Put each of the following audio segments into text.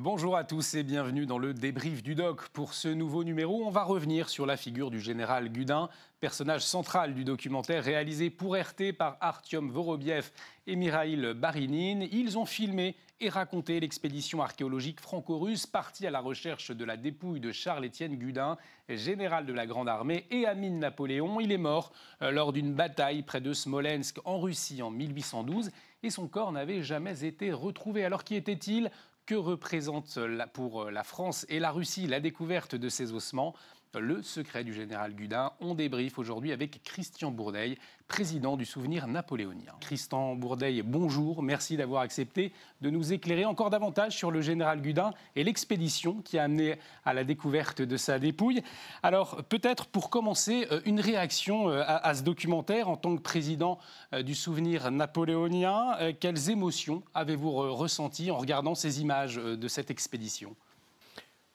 Bonjour à tous et bienvenue dans le débrief du doc. Pour ce nouveau numéro, on va revenir sur la figure du général Gudin, personnage central du documentaire réalisé pour RT par Artyom Vorobiev et Mirail Barinine. Ils ont filmé et raconté l'expédition archéologique franco-russe partie à la recherche de la dépouille de Charles-Étienne Gudin, général de la Grande Armée et ami de Napoléon. Il est mort euh, lors d'une bataille près de Smolensk en Russie en 1812 et son corps n'avait jamais été retrouvé. Alors qui était-il? Que représente pour euh, la France et la Russie la découverte de ces ossements le secret du général Gudin. On débrief aujourd'hui avec Christian Bourdeil, président du Souvenir napoléonien. Christian Bourdeil, bonjour, merci d'avoir accepté de nous éclairer encore davantage sur le général Gudin et l'expédition qui a amené à la découverte de sa dépouille. Alors peut-être pour commencer, euh, une réaction euh, à, ce documentaire en tant que président euh, du Souvenir napoléonien. Quelles émotions avez-vous ressenties en regardant ces images de cette expédition?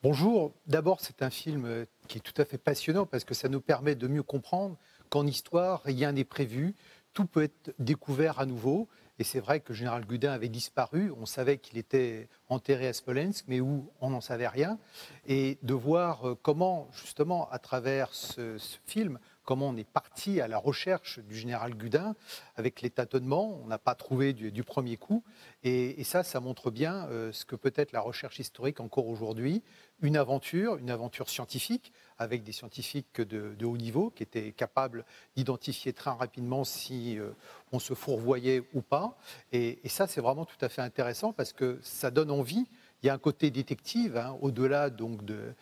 Bonjour. D'abord, c'est un film qui est tout à fait passionnant parce que ça nous permet de mieux comprendre qu'en histoire, rien n'est prévu, tout peut être découvert à nouveau. Et c'est vrai que le général Gudin avait disparu. On savait qu'il était enterré à Smolensk, mais où on n'en savait rien. Et de voir euh, comment, justement, à travers ce, ce film, comment on est parti à la recherche du général Gudin avec les tâtonnements. On n'a pas trouvé du, premier coup. Et, ça, ça montre bien euh, ce que peut être la recherche historique encore aujourd'hui. Une aventure, une aventure scientifique, avec des scientifiques de, haut niveau qui étaient capables d'identifier très rapidement si euh, on se fourvoyait ou pas. Et, et ça, c'est vraiment tout à fait intéressant parce que ça donne envie il y a un côté détective, hein, au-delà donc de,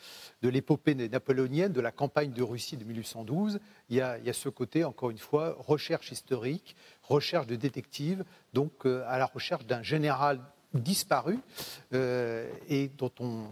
l'épopée napoléonienne, de la campagne de Russie de 1812. Il y, a, il y a ce côté, encore une fois, recherche historique, recherche de détective, donc euh, à la recherche d'un général disparu euh, et dont on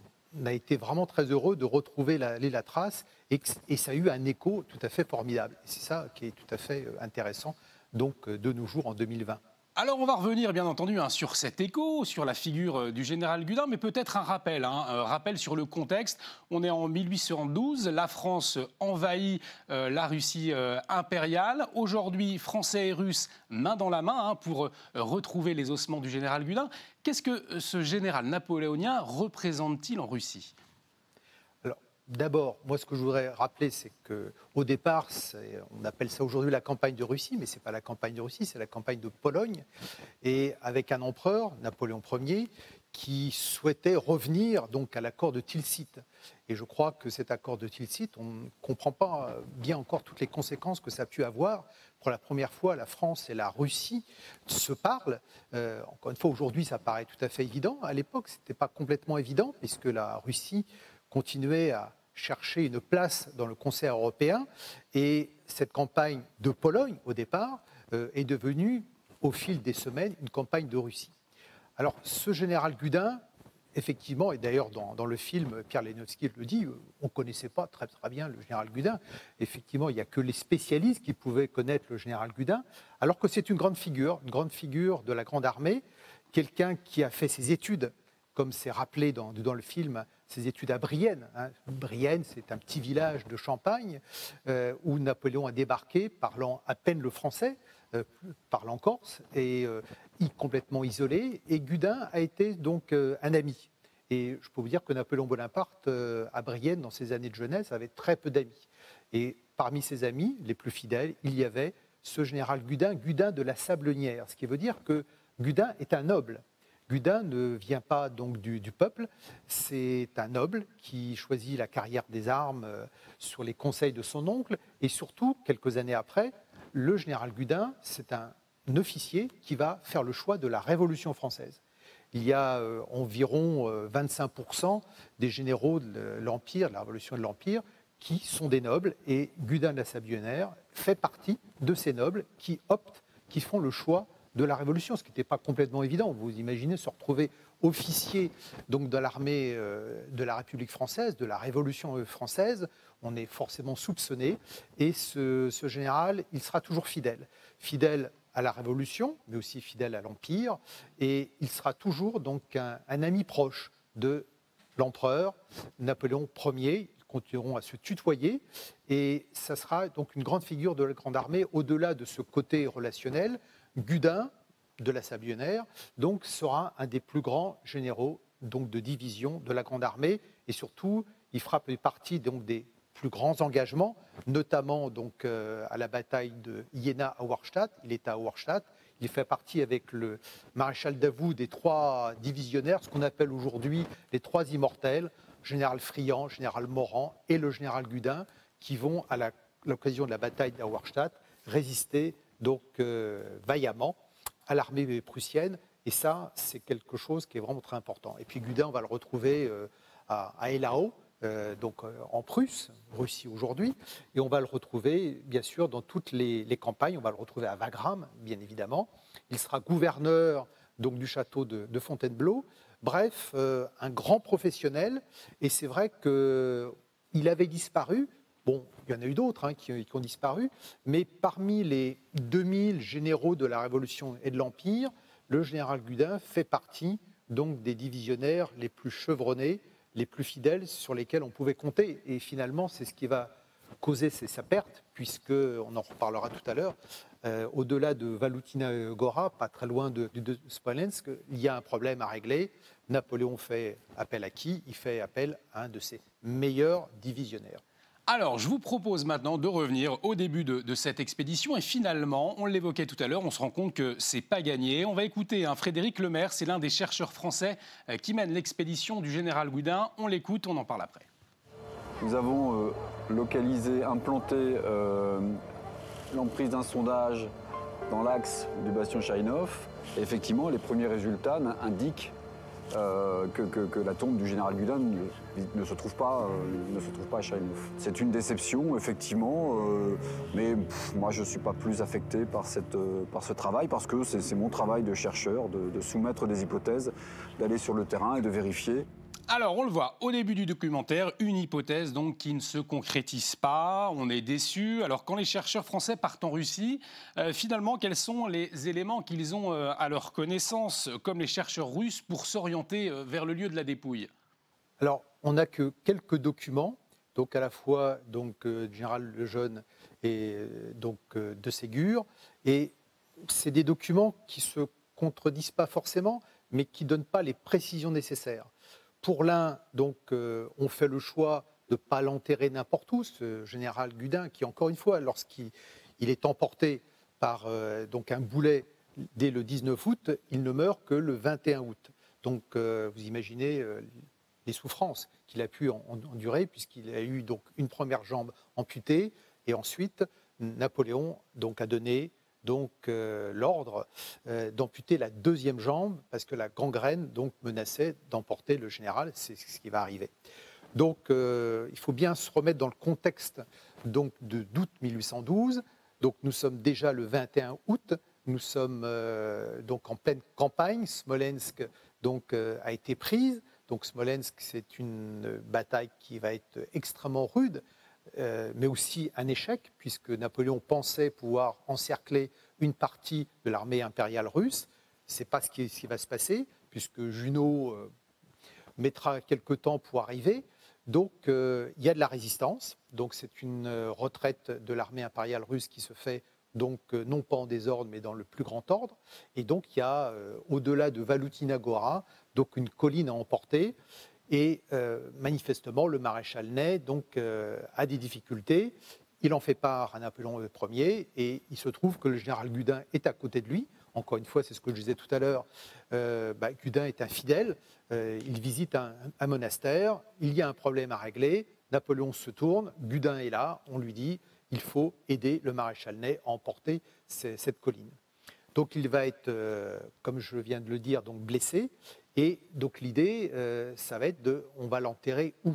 a été vraiment très heureux de retrouver la, la trace et, et, ça a eu un écho tout à fait formidable. C'est ça qui est tout à fait euh, intéressant donc de nos jours en 2020. Alors on va revenir bien entendu hein, sur cet écho, sur la figure euh, du général Gudin, mais peut-être un rappel, hein, un rappel sur le contexte. On est en 1812, la France envahit euh, la Russie euh, impériale. Aujourd'hui, Français et Russes main dans la main hein, pour retrouver les ossements du général Gudin. Qu'est-ce que ce général napoléonien représente-t-il en Russie? D'abord, moi, ce que je voudrais rappeler, c'est qu'au départ, on appelle ça aujourd'hui la campagne de Russie, mais ce n'est pas la campagne de Russie, c'est la campagne de Pologne, et avec un empereur, Napoléon Ier, qui souhaitait revenir donc à l'accord de Tilsit. Et je crois que cet accord de Tilsit, on ne comprend pas bien encore toutes les conséquences que ça a pu avoir. Pour la première fois, la France et la Russie se parlent. Euh, encore une fois, aujourd'hui, ça paraît tout à fait évident. À l'époque, ce n'était pas complètement évident, puisque la Russie continuait à chercher une place dans le concert européen. Et cette campagne de Pologne, au départ, euh, est devenue, au fil des semaines, une campagne de Russie. Alors, ce général Gudin, effectivement, et d'ailleurs dans, le film, Pierre Lenowski le dit, euh, on ne connaissait pas très, très bien le général Gudin. Effectivement, il n'y a que les spécialistes qui pouvaient connaître le général Gudin, alors que c'est une grande figure, une grande figure de la Grande Armée, quelqu'un qui a fait ses études, comme c'est rappelé dans, le film, ses études à Brienne. Hein. Brienne, c'est un petit village de Champagne euh, où Napoléon a débarqué, parlant à peine le français, euh, parlant corse, et euh, complètement isolé. Et Gudin a été donc un ami. Et je peux vous dire que Napoléon Bonaparte, à Brienne, dans ses années de jeunesse, avait très peu d'amis. Et parmi ses amis, les plus fidèles, il y avait ce général Gudin, Gudin de la Sablenière, ce qui veut dire que Gudin est un noble. Gudin ne vient pas donc du, peuple, c'est un noble qui choisit la carrière des armes euh, sur les conseils de son oncle, et surtout, quelques années après, le général Gudin, c'est un officier qui va faire le choix de la Révolution française. Il y a euh, environ 25% euh, des généraux de l'Empire, de la Révolution de l'Empire, qui sont des nobles, et Gudin de la Sabionnaire fait partie de ces nobles qui optent, qui font le choix de la Révolution, ce qui n'était pas complètement évident. Vous imaginez se retrouver officier donc de l'armée euh, de la République française, de la Révolution euh, française, on est forcément soupçonné. Et ce, général, il sera toujours fidèle. Fidèle à la Révolution, mais aussi fidèle à l'Empire. Et il sera toujours donc un, ami proche de l'empereur Napoléon Ier. Ils continueront à se tutoyer. Et ça sera donc une grande figure de la Grande Armée, au-delà de ce côté relationnel Gudin, de la Sabionnaire, donc sera un des plus grands généraux donc, de division de la Grande Armée. Et surtout, il fera partie donc, des plus grands engagements, notamment donc, euh, à la bataille de Iéna à Warstadt. Il est à Warstadt. Il fait partie avec le maréchal Davout des trois divisionnaires, ce qu'on appelle aujourd'hui les trois immortels, général Friand, général Morand et le général Gudin, qui vont, à l'occasion de la bataille d'Auerstadt, résister donc euh, vaillamment à l'armée prussienne. Et ça, c'est quelque chose qui est vraiment très important. Et puis Gudin, on va le retrouver euh, à, à Elao, euh, donc en Prusse, Russie aujourd'hui, et on va le retrouver bien sûr dans toutes les, campagnes. On va le retrouver à Wagram, bien évidemment. Il sera gouverneur donc du château de, Fontainebleau. Bref, un grand professionnel. Et c'est vrai qu'il avait disparu Il y en a eu d'autres hein, qui, ont disparu, mais parmi les 2000 généraux de la Révolution et de l'Empire, le général Gudin fait partie donc des divisionnaires les plus chevronnés, les plus fidèles sur lesquels on pouvait compter. Et finalement, c'est ce qui va causer sa perte, puisque, on en reparlera tout à l'heure, euh, au-delà de Valutina Gora, pas très loin de, de il y a un problème à régler. Napoléon fait appel à qui? Il fait appel à un de ses meilleurs divisionnaires. Alors, je vous propose maintenant de revenir au début de, cette expédition. Et finalement, on l'évoquait tout à l'heure, on se rend compte que c'est pas gagné. On va écouter un Frédéric Lemaire, c'est l'un des chercheurs français euh, qui mène l'expédition du général Goudin. On l'écoute, on en parle après. Nous avons euh, localisé, implanté euh, l'emprise d'un sondage dans l'axe du bastion Chaïnov. Et effectivement, les premiers résultats indiquent euh, que, la tombe du général Gudin ne, se, trouve pas, euh, ne se trouve pas à Chaïnouf. C'est une déception, effectivement, euh, mais moi je ne suis pas plus affecté par, cette, par ce travail parce que c'est mon travail de chercheur de soumettre des hypothèses, d'aller sur le terrain et de vérifier. Alors, on le voit au début du documentaire, une hypothèse donc qui ne se concrétise pas. On est déçu. Alors, quand les chercheurs français partent en Russie, euh, finalement, quels sont les éléments qu'ils ont euh, à leur connaissance, comme les chercheurs russes, pour s'orienter euh, vers le lieu de la dépouille? Alors, on n'a que quelques documents, donc à la fois donc général Lejeune et donc de Ségur, et c'est des documents qui se contredisent pas forcément, mais qui donnent pas les précisions nécessaires. Pour l'un, donc, euh, on fait le choix de ne pas l'enterrer n'importe où, ce général Gudin, qui, encore une fois, lorsqu'il est emporté par euh, un boulet dès le 19 août, il ne meurt que le 21 août. Donc, euh, vous imaginez les souffrances qu'il a pu endurer, puisqu'il a eu donc une première jambe amputée, et ensuite, Napoléon donc, a donné donc euh, l'ordre euh, d'amputer la deuxième jambe parce que la gangrène donc menaçait d'emporter le général. C'est ce qui va arriver. Donc euh, il faut bien se remettre dans le contexte donc de d'août 1812. Donc nous sommes déjà le 21 août. Nous sommes donc en pleine campagne. Smolensk donc a été prise. Donc Smolensk c'est une bataille qui va être extrêmement rude euh, mais aussi un échec, puisque Napoléon pensait pouvoir encercler une partie de l'armée impériale russe. Ce n'est pas ce qui, va se passer, puisque Junot euh, mettra quelque temps pour arriver. Donc euh, il y a de la résistance. Donc c'est une retraite de l'armée impériale russe qui se fait donc non pas en désordre, mais dans le plus grand ordre. Et donc il y a, au-delà de Valutina Gora, donc une colline à emporter. Et euh, manifestement, le maréchal Ney donc, euh, a des difficultés. Il en fait part à Napoléon Ier et il se trouve que le général Gudin est à côté de lui. Encore une fois, c'est ce que je disais tout à l'heure. Euh, bah, Gudin est un fidèle. il visite un, monastère. Il y a un problème à régler. Napoléon se tourne. Gudin est là. On lui dit il faut aider le maréchal Ney à emporter cette colline. Donc il va être, comme je viens de le dire, donc blessé. Et donc l'idée, euh, ça va être de, on va l'enterrer où?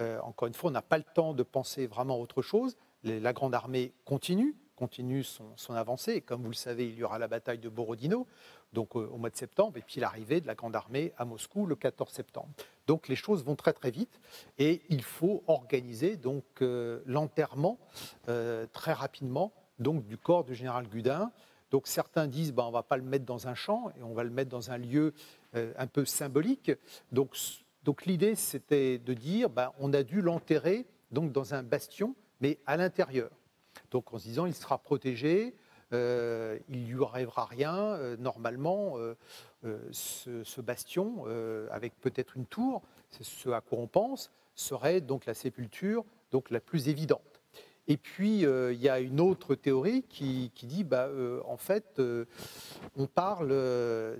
Euh, Encore une fois, on n'a pas le temps de penser vraiment à autre chose. la grande armée continue, continue son, avancée. Et comme vous le savez, il y aura la bataille de Borodino, donc euh, au mois de septembre, et puis l'arrivée de la grande armée à Moscou le 14 septembre. Donc les choses vont très très vite, et il faut organiser donc l'enterrement très rapidement donc du corps du général Gudin. Donc certains disent, ben, on ne va pas le mettre dans un champ, et on va le mettre dans un lieu euh, un peu symbolique. Donc, l'idée, c'était de dire, ben, on a dû l'enterrer donc dans un bastion, mais à l'intérieur. Donc en se disant, il sera protégé, il lui arrivera rien. normalement, ce, ce, bastion, avec peut-être une tour, c'est ce à quoi on pense, serait donc la sépulture donc la plus évidente. Et puis, euh, il y a une autre théorie qui, dit, bah, euh, en fait, euh, on parle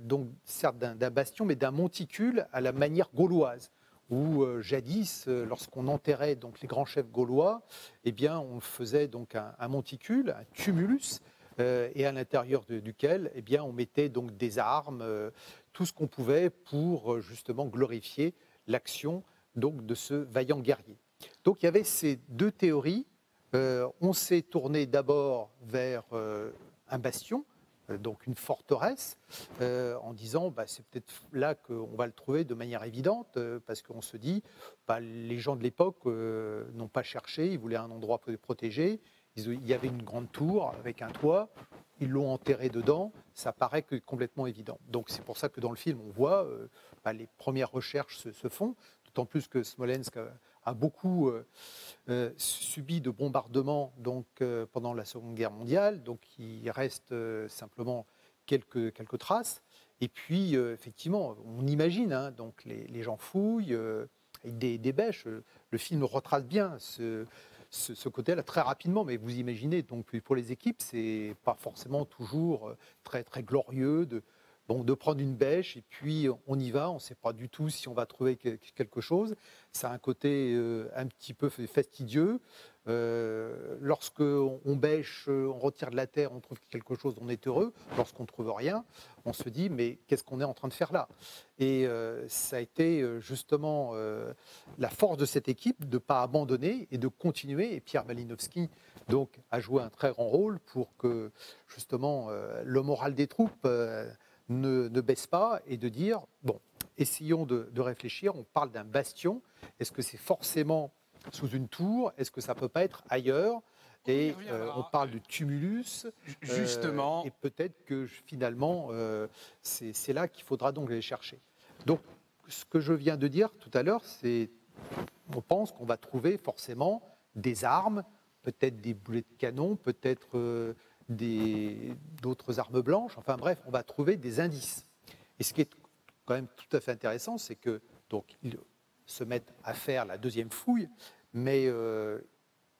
donc certes d'un bastion, mais d'un monticule à la manière gauloise, où jadis, lorsqu'on enterrait donc les grands chefs gaulois, eh bien, on faisait donc un, monticule, un tumulus, et à l'intérieur duquel, eh bien, on mettait donc des armes, tout ce qu'on pouvait pour justement glorifier l'action donc de ce vaillant guerrier. Donc il y avait ces deux théories euh, on s'est tourné d'abord vers euh, un bastion, euh, donc une forteresse, en disant bah, c'est peut-être là qu'on va le trouver de manière évidente, parce qu'on se dit bah, les gens de l'époque n'ont pas cherché, ils voulaient un endroit protégé. Il y avait une grande tour avec un toit, ils l'ont enterré dedans, ça paraît complètement évident. Donc c'est pour ça que dans le film, on voit bah, les premières recherches se, se font, d'autant plus que Smolensk a beaucoup euh, euh, subi de bombardements donc, euh, pendant la Seconde Guerre mondiale, donc il reste simplement quelques, quelques traces. Et puis, effectivement, on imagine, hein, donc les, gens fouillent avec des, des, bêches. Le film retrace bien ce, ce, côté-là très rapidement, mais vous imaginez, donc pour les équipes, c'est pas forcément toujours très, très glorieux de, de prendre une bêche et puis on y va, on ne sait pas du tout si on va trouver quelque chose. Ça a un côté euh, un petit peu fastidieux. Euh, lorsque on bêche, on retire de la terre, on trouve quelque chose, on est heureux. Lorsqu'on ne trouve rien, on se dit mais qu'est-ce qu'on est en train de faire là? Et euh, ça a été justement la force de cette équipe de ne pas abandonner et de continuer. Et Pierre Malinowski donc a joué un très grand rôle pour que justement le moral des troupes ne, baisse pas et de dire, bon, essayons de, réfléchir, on parle d'un bastion, est-ce que c'est forcément sous une tour, est-ce que ça peut pas être ailleurs? Et euh, on parle de tumulus. Justement. Euh, et peut-être que finalement, euh, c'est là qu'il faudra donc aller chercher. Donc, ce que je viens de dire tout à l'heure, c'est on pense qu'on va trouver forcément des armes, peut-être des boulets de canon, peut-être d'autres armes blanches. Enfin bref, on va trouver des indices. Et ce qui est quand même tout à fait intéressant, c'est que donc ils se mettent à faire la deuxième fouille, mais euh,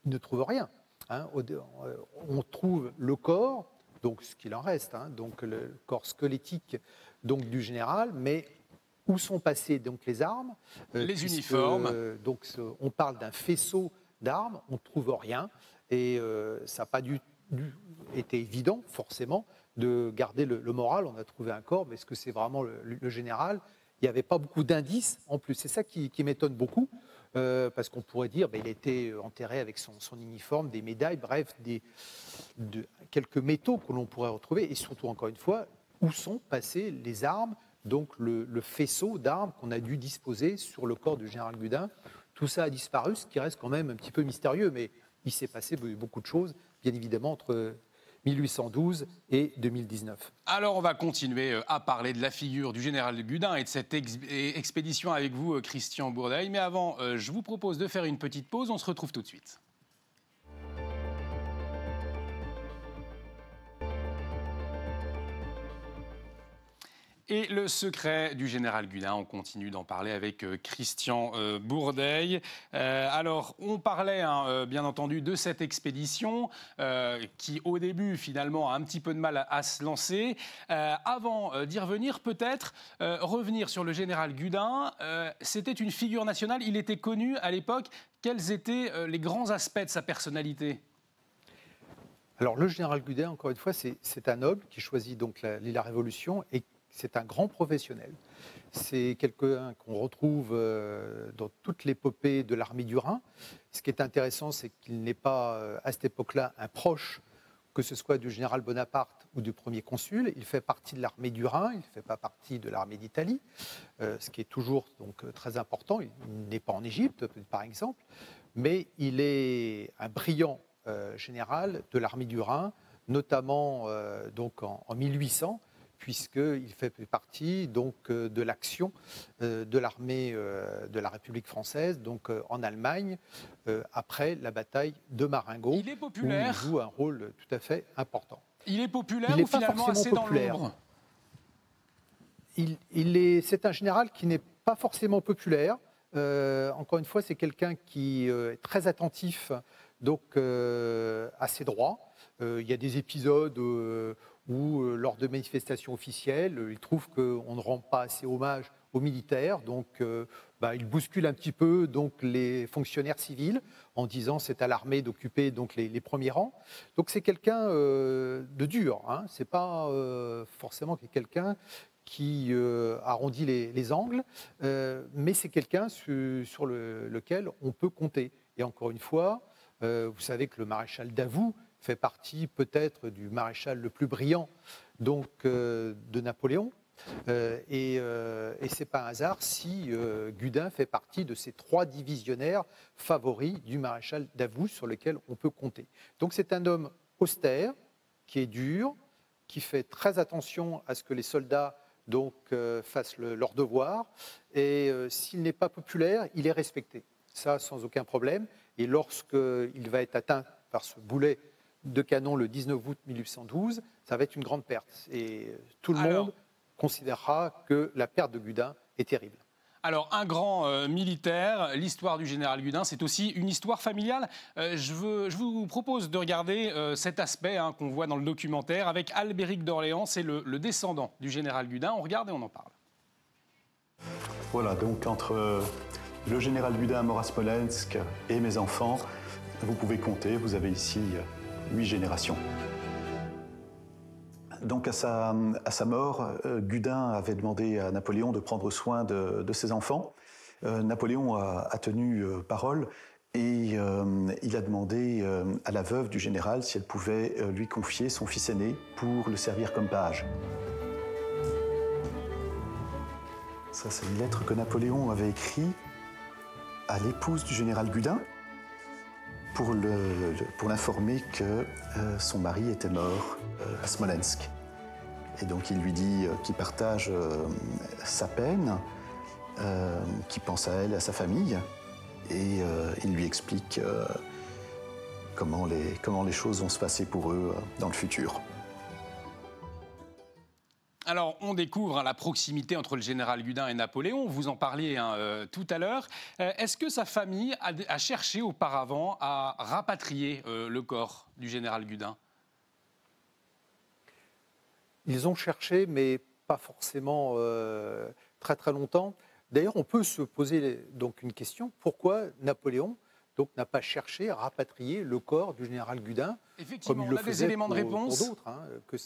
ils ne trouvent rien. Hein. Euh, on trouve le corps, donc ce qu'il en reste, hein, donc le corps squelettique donc du général, mais où sont passées donc les armes? Euh, Les uniformes. donc on parle d'un faisceau d'armes, on ne trouve rien, et ça n'a pas du était évident, forcément, de garder le, moral. On a trouvé un corps, mais est-ce que c'est vraiment le, général? Il n'y avait pas beaucoup d'indices en plus. C'est ça qui, m'étonne beaucoup, euh, parce qu'on pourrait dire qu'il ben, il était enterré avec son, uniforme, des médailles, bref, quelques métaux que l'on pourrait retrouver. Et surtout, encore une fois, où sont passées les armes, donc le, le faisceau d'armes qu'on a dû disposer sur le corps du général Gudin Tout ça a disparu, ce qui reste quand même un petit peu mystérieux, mais il s'est passé beaucoup de choses bien évidemment entre 1812 et 2019. Alors on va continuer euh, à parler de la figure du général Gudin et de cette expédition avec vous, euh, Christian Bourdeil. Mais avant, euh, je vous propose de faire une petite pause. On se retrouve tout de suite. Et le secret du général Gudin, on continue d'en parler avec euh, Christian euh, Bourdeil. Euh, alors, on parlait hein, bien entendu de cette expédition qui, au début, finalement, a un petit peu de mal à, se lancer. avant d'y revenir, peut-être revenir sur le général Gudin. C'était une figure nationale, il était connu à l'époque. Quels étaient les grands aspects de sa personnalité? Alors le général Gudin, encore une fois, c'est un noble qui choisit donc la, la Révolution et c'est un grand professionnel. C'est quelqu'un qu'on retrouve euh, dans toute l'épopée de l'armée du Rhin. Ce qui est intéressant, c'est qu'il n'est pas, euh, à cette époque-là, un proche, que ce soit du général Bonaparte ou du premier consul. Il fait partie de l'armée du Rhin, il ne fait pas partie de l'armée d'Italie, euh, ce qui est toujours donc, très important. Il n'est pas en Égypte, par exemple, mais il est un brillant général de l'armée du Rhin, notamment donc en 1800 puisqu'il fait partie donc, euh, de l'action euh, de l'armée euh, de la République française, donc en Allemagne, après la bataille de Marengo. Il est populaire. Où il joue un rôle tout à fait important. Il est populaire ou finalement assez populaire. dans l'ombre il, il est, C'est un général qui n'est pas forcément populaire. Euh, encore une fois, c'est quelqu'un qui est très attentif donc, euh, à ses droits. il y a des épisodes où, lors de manifestations officielles, il trouve qu'on ne rend pas assez hommage aux militaires. Donc, bah, il bouscule un petit peu donc, les fonctionnaires civils en disant c'est à l'armée d'occuper les, premiers rangs. Donc, c'est quelqu'un de dur. Hein. C'est pas forcément quelqu'un qui euh, arrondit les, angles, euh, mais c'est quelqu'un sur, lequel on peut compter. Et encore une fois, euh, vous savez que le maréchal Davout fait partie peut-être du maréchal le plus brillant donc, de Napoléon. et, et c'est pas un hasard si Gudin fait partie de ces trois divisionnaires favoris du maréchal Davout sur lequel on peut compter. Donc c'est un homme austère, qui est dur, qui fait très attention à ce que les soldats donc euh, fassent leur devoir. Et euh, s'il n'est pas populaire, il est respecté. Ça, sans aucun problème. Et lorsqu'il va être atteint par ce boulet de canon le 19 août 1812, ça va être une grande perte. Et tout le monde considérera que la perte de Gudin est terrible. Alors, un grand euh, militaire, l'histoire du général Gudin, c'est aussi une histoire familiale. Euh, je, veux, je, vous propose de regarder euh, cet aspect hein, qu'on voit dans le documentaire avec Albéric d'Orléans, c'est le, descendant du général Gudin. On regarde et on en parle. Voilà, donc entre le général Gudin, Moras Smolensk et mes enfants, vous pouvez compter, vous avez ici huit générations. Donc à sa, mort, euh, Gudin avait demandé à Napoléon de prendre soin de, ses enfants. Euh, Napoléon a, tenu euh, parole et il a demandé à la veuve du général si elle pouvait lui confier son fils aîné pour le servir comme page. Ça, c'est une lettre que Napoléon avait écrite à l'épouse du général Gudin pour l'informer que son mari était mort à Smolensk. Et donc il lui dit euh, qu'il partage euh, sa peine, euh, qu'il pense à elle, à sa famille, et il lui explique comment, les, comment les choses vont se passer pour eux dans le futur. Alors, on découvre hein, la proximité entre le général Gudin et Napoléon. Vous en parliez hein, tout à l'heure. Est-ce que sa famille a, cherché auparavant à rapatrier le corps du général Gudin? Ils ont cherché, mais pas forcément euh, très très longtemps. D'ailleurs, on peut se poser donc une question pourquoi Napoléon donc n'a pas cherché à rapatrier le corps du général Gudin comme il le faisait des éléments de réponse. pour hein, que...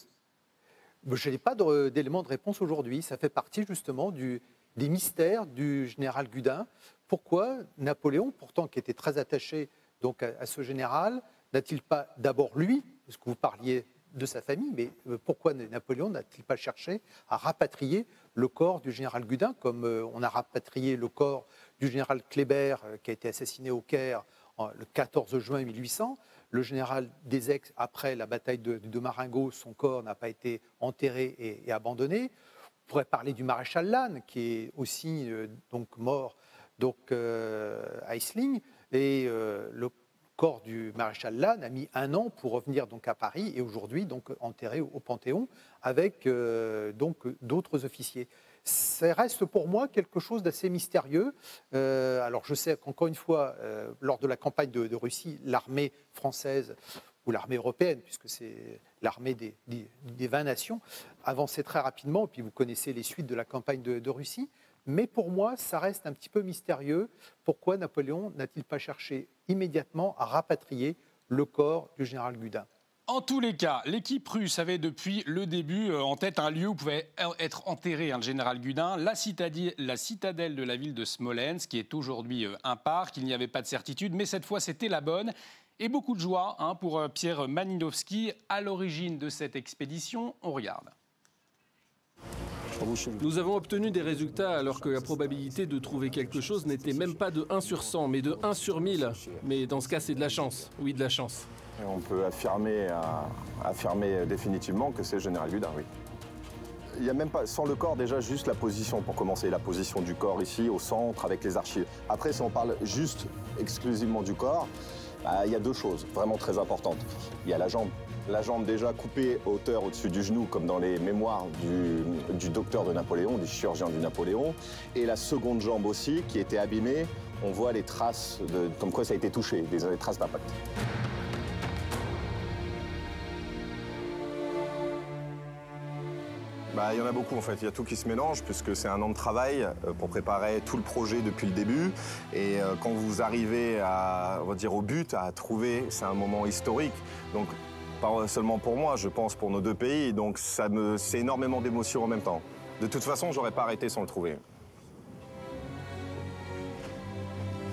Je n'ai pas d'éléments de réponse aujourd'hui. Ça fait partie justement des mystères du général Gudin. Pourquoi Napoléon, pourtant qui était très attaché à, à ce général, n'a-t-il pas d'abord lui, parce que vous parliez de sa famille, mais euh, pourquoi Napoléon n'a-t-il pas cherché à rapatrier le corps du général Gudin, comme euh, on a rapatrié le corps du général Kléber, euh, qui a été assassiné au Caire le 14 juin 1800 Le général Desex, après la bataille de, de Marengo, son corps n'a pas été enterré et, abandonné. On pourrait parler du maréchal Lannes, qui est aussi donc mort donc, à Isling. Et le corps du maréchal Lannes a mis un an pour revenir donc à Paris et aujourd'hui donc enterré au Panthéon avec euh, d'autres officiers. Ça reste pour moi quelque chose d'assez mystérieux. Euh, alors je sais qu'encore une fois, euh, lors de la campagne de, Russie, l'armée française ou l'armée européenne, puisque c'est l'armée des, des, 20 nations, avançait très rapidement. Puis vous connaissez les suites de la campagne de Russie. Mais pour moi, ça reste un petit peu mystérieux. Pourquoi Napoléon n'a-t-il pas cherché immédiatement à rapatrier le corps du général Gudin? En tous les cas, l'équipe russe avait depuis le début euh, en tête un lieu où pouvait être enterré hein, le général Gudin, la citadelle, de la ville de Smolensk, qui est aujourd'hui euh, un parc. Il n'y avait pas de certitude, mais cette fois c'était la bonne. Et beaucoup de joie hein, pour euh, Pierre Maninowski à l'origine de cette expédition. On regarde. Nous avons obtenu des résultats alors que la probabilité de trouver quelque chose n'était même pas de 1 sur 100, mais de 1 sur 1000. Mais dans ce cas, c'est de la chance. Oui, de la chance. On peut affirmer, euh, affirmer définitivement que c'est le général Gudin, oui. Il n'y a même pas, sans le corps, déjà juste la position pour commencer, la position du corps ici, au centre, avec les archives. Après, si on parle juste, exclusivement du corps, bah, il y a deux choses vraiment très importantes. Il y a la jambe la jambe déjà coupée hauteur au-dessus du genou, comme dans les mémoires du, docteur de Napoléon, du chirurgien du Napoléon, et la seconde jambe aussi qui était abîmée. On voit les traces, de, comme quoi ça a été touché, des traces d'impact. Bah, il y en a beaucoup en fait, il y a tout qui se mélange puisque c'est un an de travail euh, pour préparer tout le projet depuis le début. Et euh, quand vous arrivez à, on va dire, au but, à trouver, c'est un moment historique. Donc pas seulement pour moi, je pense pour nos deux pays. Donc ça me, c'est énormément d'émotions en même temps. De toute façon, j'aurais pas arrêté sans le trouver.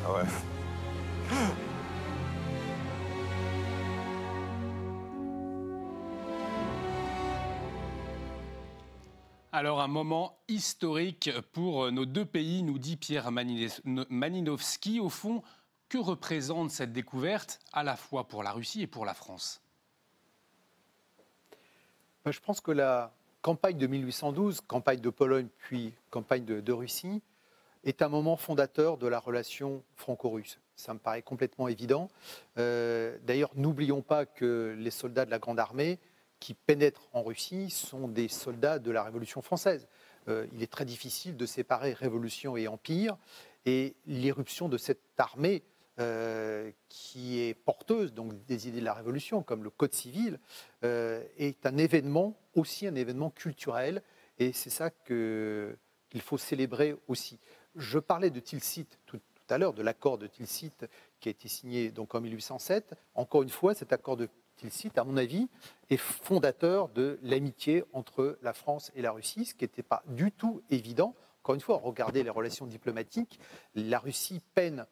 Ah ouais. Alors un moment historique pour nos deux pays, nous dit Pierre Maninowski. Au fond, que représente cette découverte à la fois pour la Russie et pour la France? Ben, Je pense que la campagne de 1812, campagne de Pologne puis campagne de, de Russie, est un moment fondateur de la relation franco-russe. Ça me paraît complètement évident. Euh, D'ailleurs, n'oublions pas que les soldats de la Grande Armée qui pénètrent en Russie sont des soldats de la Révolution française. Euh, il est très difficile de séparer révolution et empire, et l'irruption de cette armée euh, qui est porteuse donc des idées de la Révolution, comme le Code civil, euh, est un événement aussi un événement culturel, et c'est ça qu'il faut célébrer aussi. Je parlais de Tilsit tout, tout à l'heure, de l'accord de Tilsit qui a été signé donc en 1807. Encore une fois, cet accord de Tilsit, à mon avis, est fondateur de l'amitié entre la France et la Russie, ce qui n'était pas du tout évident. Encore une fois, regardez les relations diplomatiques. La Russie peine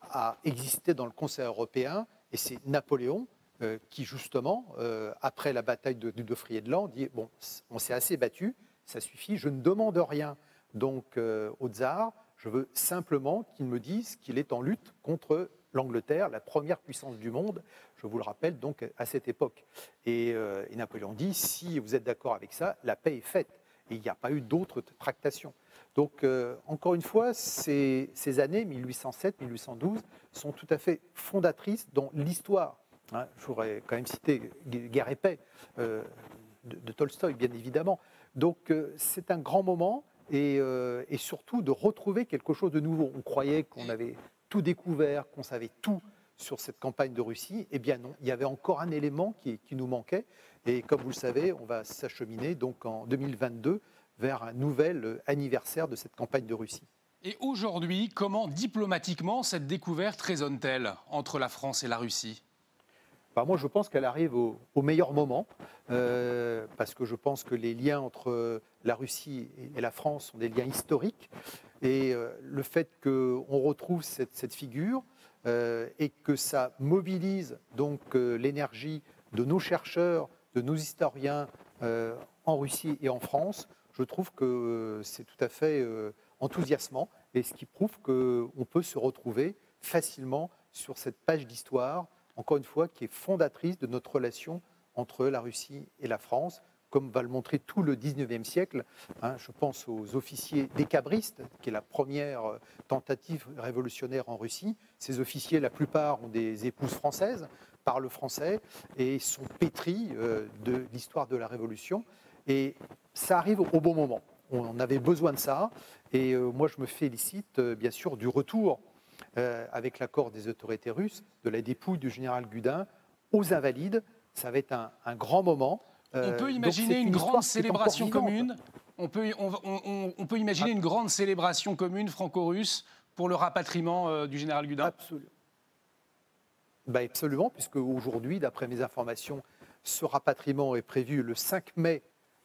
à exister dans le Conseil européen, et c'est Napoléon euh, qui, justement, euh, après la bataille de, de Friedland, dit Bon, on s'est assez battu, ça suffit, je ne demande rien donc euh, au tsar, je veux simplement qu'il me dise qu'il est en lutte contre l'Angleterre, la première puissance du monde, je vous le rappelle, donc à cette époque. Et, euh, et Napoléon dit, si vous êtes d'accord avec ça, la paix est faite. Et il n'y a pas eu d'autres tractations. Donc, euh, encore une fois, ces, années 1807-1812 sont tout à fait fondatrices dans l'histoire. Hein, je voudrais quand même citer Guerre et paix euh, de, de Tolstoï, bien évidemment. Donc, c'est un grand moment et surtout de retrouver quelque chose de nouveau. On croyait qu'on avait tout découvert, qu'on savait tout sur cette campagne de Russie. Eh bien non, il y avait encore un élément qui, qui nous manquait. Et comme vous le savez, on va s'acheminer donc en 2022 vers un nouvel anniversaire de cette campagne de Russie. Et aujourd'hui, comment diplomatiquement cette découverte résonne-t-elle entre la France et la Russie? Bah, moi, je pense qu'elle arrive au, au meilleur moment, euh, parce que je pense que les liens entre la Russie et la France sont des liens historiques. Et euh, le fait qu'on retrouve cette, figure euh, et que ça mobilise donc euh, l'énergie de nos chercheurs, de nos historiens en Russie et en France, je trouve que c'est tout à fait enthousiasmant. Et ce qui prouve qu'on peut se retrouver facilement sur cette page d'histoire, encore une fois, qui est fondatrice de notre relation entre la Russie et la France, comme va le montrer tout le 19e siècle. Hein, je pense aux officiers décabristes, qui est la première euh, tentative révolutionnaire en Russie. Ces officiers, la plupart, ont des épouses françaises, parlent français et sont pétris euh, de l'histoire de la Révolution. Et ça arrive au bon moment. On avait besoin de ça. Et euh, moi, je me félicite, bien sûr, du retour, avec l'accord des autorités russes, de la dépouille du général Gudin aux Invalides. Ça va être un grand moment. On peut imaginer une grande célébration commune. On peut, on, va- on- on- on peut imaginer une grande célébration commune franco-russe pour le rapatriement euh, du général Gudin. Absolument. Ben, absolument, puisque aujourd'hui, d'après mes informations, ce rapatriement est prévu le 5 mai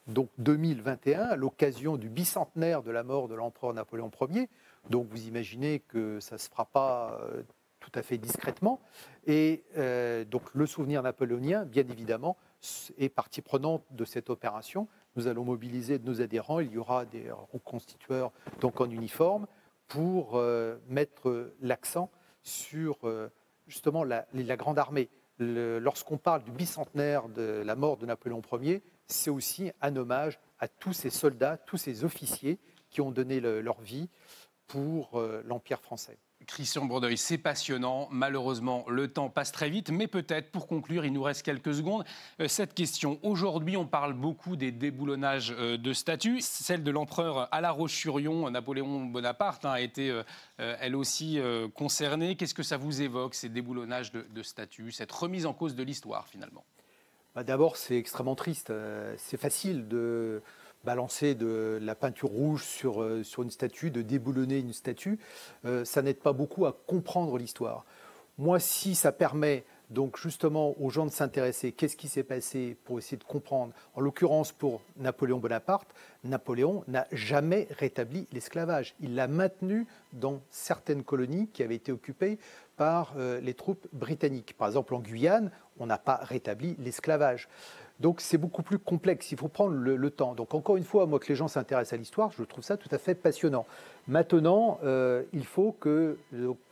donc 2021, à l'occasion du bicentenaire de la mort de l'empereur Napoléon Ier. Donc vous imaginez que ça ne se fera pas euh, tout à fait discrètement. Et euh, donc le souvenir napoléonien, bien évidemment, est partie prenante de cette opération. Nous allons mobiliser nos adhérents. Il y aura des reconstitueurs donc en uniforme pour euh, mettre l'accent sur euh, justement la, grande armée. Lorsqu'on parle du bicentenaire de la mort de Napoléon Ier, c'est aussi un hommage à tous ces soldats, tous ces officiers qui ont donné le- leur vie pour euh, l'Empire français. Christian Bourdeuil, c'est passionnant. Malheureusement, le temps passe très vite, mais peut-être pour conclure, il nous reste quelques secondes. Euh, cette question, aujourd'hui, on parle beaucoup des déboulonnages euh, de statues. Celle de l'empereur à la Roche-sur-Yon, Napoléon Bonaparte, hein, a été euh, elle aussi concernée. Qu'est-ce que ça vous évoque, ces déboulonnages de, statues, cette remise en cause de l'histoire finalement? Bah, D'abord, c'est extrêmement triste. C'est facile de balancer de la peinture rouge sur, euh, sur une statue, de déboulonner une statue, euh, ça n'aide pas beaucoup à comprendre l'histoire. Moi, si ça permet donc justement aux gens de s'intéresser, qu'est-ce qui s'est passé pour essayer de comprendre, en l'occurrence pour Napoléon Bonaparte, Napoléon n'a jamais rétabli l'esclavage. Il l'a maintenu dans certaines colonies qui avaient été occupées par euh, les troupes britanniques. Par exemple, en Guyane, on n'a pas rétabli l'esclavage. Donc c'est beaucoup plus complexe, il faut prendre le, temps. Donc encore une fois, moi que les gens s'intéressent à l'histoire, je trouve ça tout à fait passionnant. Maintenant, euh, il faut que,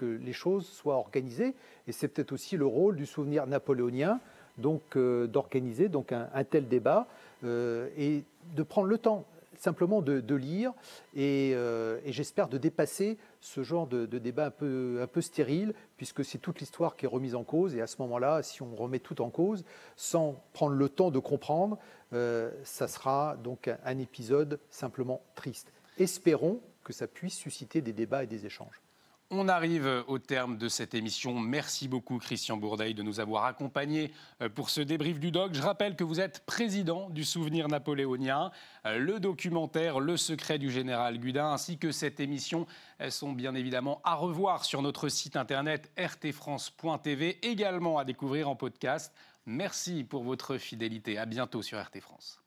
les choses soient organisées, et c'est peut-être aussi le rôle du souvenir napoléonien, donc euh, d'organiser un, tel débat euh, et de prendre le temps simplement de, lire euh, et, j'espère de dépasser ce genre de, débat un peu, un peu stérile, puisque c'est toute l'histoire qui est remise en cause. Et à ce moment-là, si on remet tout en cause, sans prendre le temps de comprendre, euh, ça sera donc un épisode simplement triste. Espérons que ça puisse susciter des débats et des échanges. On arrive au terme de cette émission. Merci beaucoup Christian Bourdeil de nous avoir accompagnés euh, pour ce débrief du doc. Je rappelle que vous êtes président du Souvenir napoléonien. Euh, le documentaire Le secret du général Gudin ainsi que cette émission sont bien évidemment à revoir sur notre site internet rtfrance.tv, également à découvrir en podcast. Merci pour votre fidélité. À bientôt sur RT France.